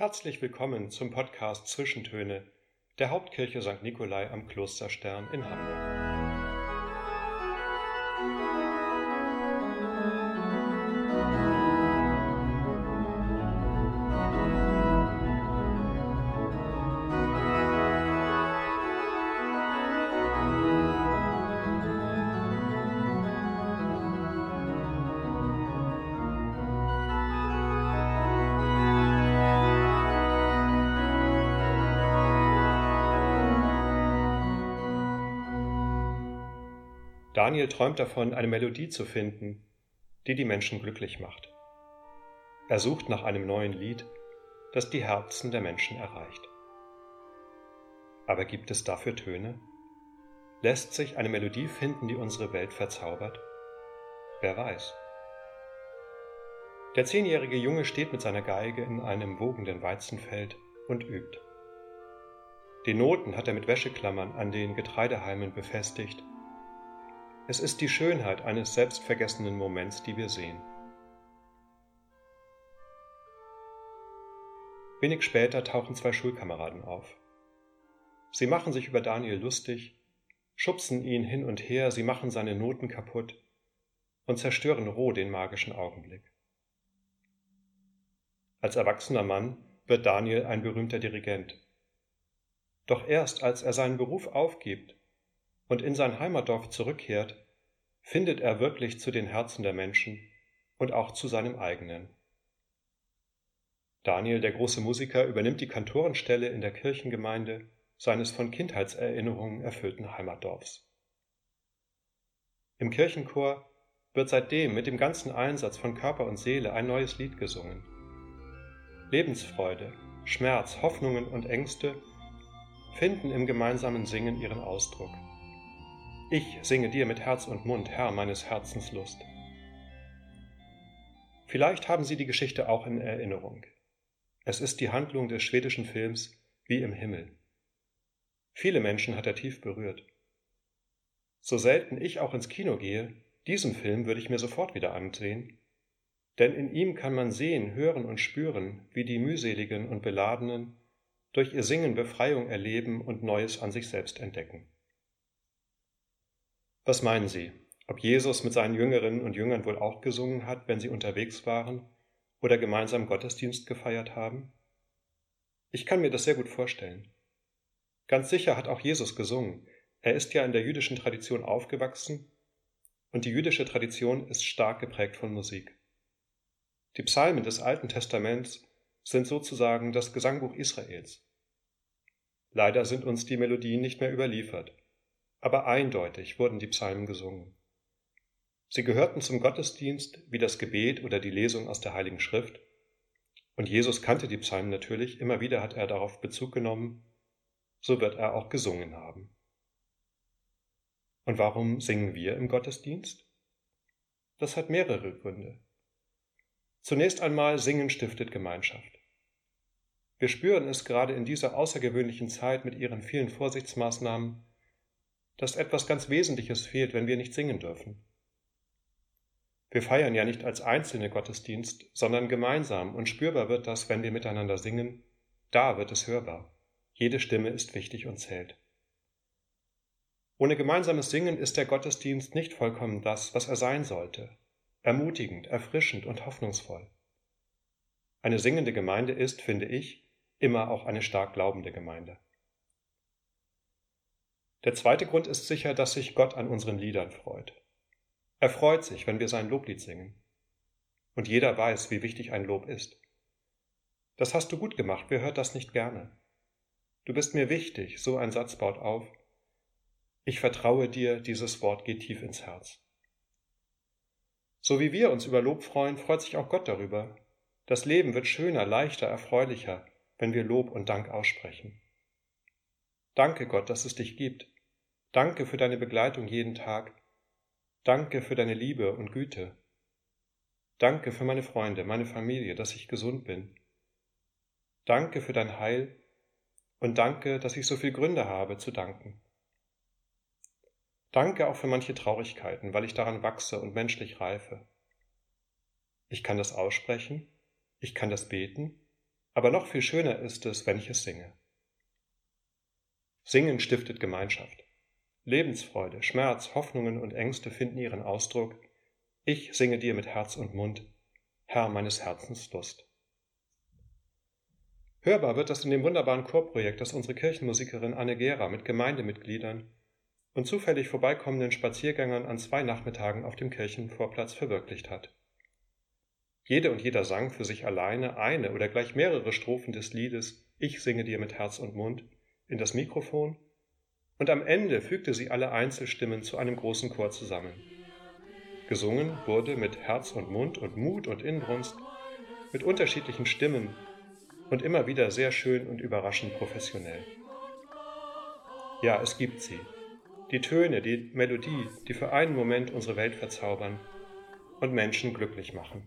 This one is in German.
Herzlich willkommen zum Podcast Zwischentöne der Hauptkirche St. Nikolai am Klosterstern in Hamburg. Daniel träumt davon, eine Melodie zu finden, die die Menschen glücklich macht. Er sucht nach einem neuen Lied, das die Herzen der Menschen erreicht. Aber gibt es dafür Töne? Lässt sich eine Melodie finden, die unsere Welt verzaubert? Wer weiß. Der zehnjährige Junge steht mit seiner Geige in einem wogenden Weizenfeld und übt. Die Noten hat er mit Wäscheklammern an den Getreidehalmen befestigt es ist die Schönheit eines selbstvergessenen Moments, die wir sehen. Wenig später tauchen zwei Schulkameraden auf. Sie machen sich über Daniel lustig, schubsen ihn hin und her, sie machen seine Noten kaputt und zerstören roh den magischen Augenblick. Als erwachsener Mann wird Daniel ein berühmter Dirigent. Doch erst als er seinen Beruf aufgibt und in sein Heimatdorf zurückkehrt, findet er wirklich zu den Herzen der Menschen und auch zu seinem eigenen. Daniel, der große Musiker, übernimmt die Kantorenstelle in der Kirchengemeinde seines von Kindheitserinnerungen erfüllten Heimatdorfs. Im Kirchenchor wird seitdem mit dem ganzen Einsatz von Körper und Seele ein neues Lied gesungen. Lebensfreude, Schmerz, Hoffnungen und Ängste finden im gemeinsamen Singen ihren Ausdruck. Ich singe dir mit Herz und Mund, Herr meines Herzens Lust. Vielleicht haben Sie die Geschichte auch in Erinnerung. Es ist die Handlung des schwedischen Films Wie im Himmel. Viele Menschen hat er tief berührt. So selten ich auch ins Kino gehe, diesen Film würde ich mir sofort wieder ansehen, denn in ihm kann man sehen, hören und spüren, wie die mühseligen und beladenen durch ihr Singen Befreiung erleben und Neues an sich selbst entdecken. Was meinen Sie, ob Jesus mit seinen Jüngerinnen und Jüngern wohl auch gesungen hat, wenn sie unterwegs waren oder gemeinsam Gottesdienst gefeiert haben? Ich kann mir das sehr gut vorstellen. Ganz sicher hat auch Jesus gesungen. Er ist ja in der jüdischen Tradition aufgewachsen und die jüdische Tradition ist stark geprägt von Musik. Die Psalmen des Alten Testaments sind sozusagen das Gesangbuch Israels. Leider sind uns die Melodien nicht mehr überliefert aber eindeutig wurden die Psalmen gesungen. Sie gehörten zum Gottesdienst wie das Gebet oder die Lesung aus der Heiligen Schrift, und Jesus kannte die Psalmen natürlich, immer wieder hat er darauf Bezug genommen, so wird er auch gesungen haben. Und warum singen wir im Gottesdienst? Das hat mehrere Gründe. Zunächst einmal Singen stiftet Gemeinschaft. Wir spüren es gerade in dieser außergewöhnlichen Zeit mit ihren vielen Vorsichtsmaßnahmen, dass etwas ganz Wesentliches fehlt, wenn wir nicht singen dürfen. Wir feiern ja nicht als einzelne Gottesdienst, sondern gemeinsam und spürbar wird das, wenn wir miteinander singen, da wird es hörbar. Jede Stimme ist wichtig und zählt. Ohne gemeinsames Singen ist der Gottesdienst nicht vollkommen das, was er sein sollte, ermutigend, erfrischend und hoffnungsvoll. Eine singende Gemeinde ist, finde ich, immer auch eine stark glaubende Gemeinde. Der zweite Grund ist sicher, dass sich Gott an unseren Liedern freut. Er freut sich, wenn wir sein Loblied singen. Und jeder weiß, wie wichtig ein Lob ist. Das hast du gut gemacht, wer hört das nicht gerne? Du bist mir wichtig, so ein Satz baut auf. Ich vertraue dir, dieses Wort geht tief ins Herz. So wie wir uns über Lob freuen, freut sich auch Gott darüber. Das Leben wird schöner, leichter, erfreulicher, wenn wir Lob und Dank aussprechen. Danke Gott, dass es dich gibt. Danke für deine Begleitung jeden Tag. Danke für deine Liebe und Güte. Danke für meine Freunde, meine Familie, dass ich gesund bin. Danke für dein Heil und danke, dass ich so viel Gründe habe zu danken. Danke auch für manche Traurigkeiten, weil ich daran wachse und menschlich reife. Ich kann das aussprechen, ich kann das beten Aber noch viel schöner ist es, wenn ich es singe. Singen stiftet Gemeinschaft. Lebensfreude, Schmerz, Hoffnungen und Ängste finden ihren Ausdruck. Ich singe dir mit Herz und Mund, Herr meines Herzens Lust. Hörbar wird das in dem wunderbaren Chorprojekt, das unsere Kirchenmusikerin Anne Gera mit Gemeindemitgliedern und zufällig vorbeikommenden Spaziergängern an zwei Nachmittagen auf dem Kirchenvorplatz verwirklicht hat. Jede und jeder sang für sich alleine eine oder gleich mehrere Strophen des Liedes Ich singe dir mit Herz und Mund in das Mikrofon und am Ende fügte sie alle Einzelstimmen zu einem großen Chor zusammen. Gesungen wurde mit Herz und Mund und Mut und Inbrunst, mit unterschiedlichen Stimmen und immer wieder sehr schön und überraschend professionell. Ja, es gibt sie. Die Töne, die Melodie, die für einen Moment unsere Welt verzaubern und Menschen glücklich machen.